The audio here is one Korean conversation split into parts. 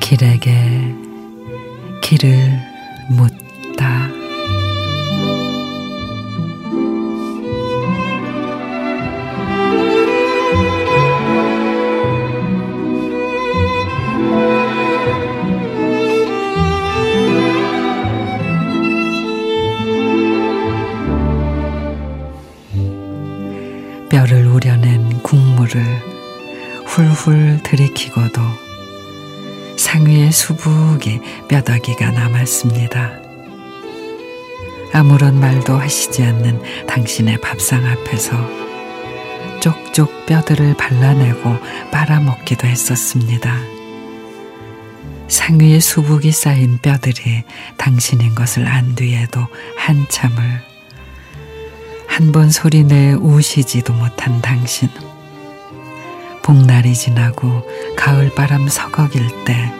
길에게 길을 뼈를 우려낸 국물을 훌훌 들이키고도 상위의 수북이 뼈다귀가 남았습니다. 아무런 말도 하시지 않는 당신의 밥상 앞에서 쪽쪽 뼈들을 발라내고 빨아먹기도 했었습니다. 상위의 수북이 쌓인 뼈들이 당신인 것을 안 뒤에도 한참을 한 번 소리내 우시지도 못한 당신. 봄날이 지나고 가을바람 서걱일 때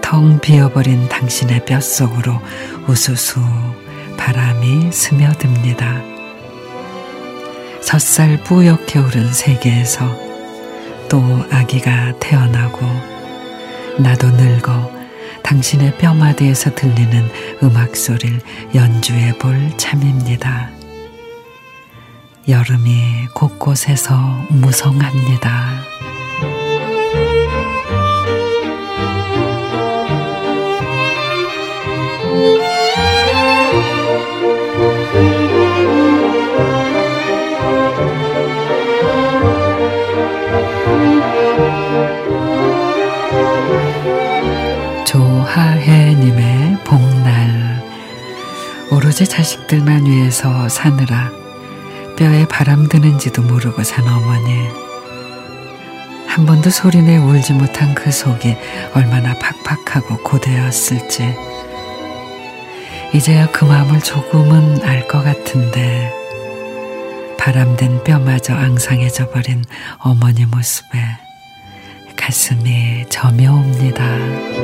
텅 비어버린 당신의 뼛속으로 우수수 바람이 스며듭니다. 젖살 뿌옇게 오른 세계에서 또 아기가 태어나고 나도 늙어 당신의 뼈마디에서 들리는 음악 소리를 연주해 볼 참입니다. 여름이 곳곳에서 무성합니다. 조하혜님의 복날 오로지 자식들만 위해서 사느라 뼈에 바람 드는지도 모르고 산 어머니 한 번도 소리내 울지 못한 그 속이 얼마나 팍팍하고 고되었을지 이제야 그 마음을 조금은 알 것 같은데 바람된 뼈마저 앙상해져 버린 어머니 모습에 가슴이 저며옵니다.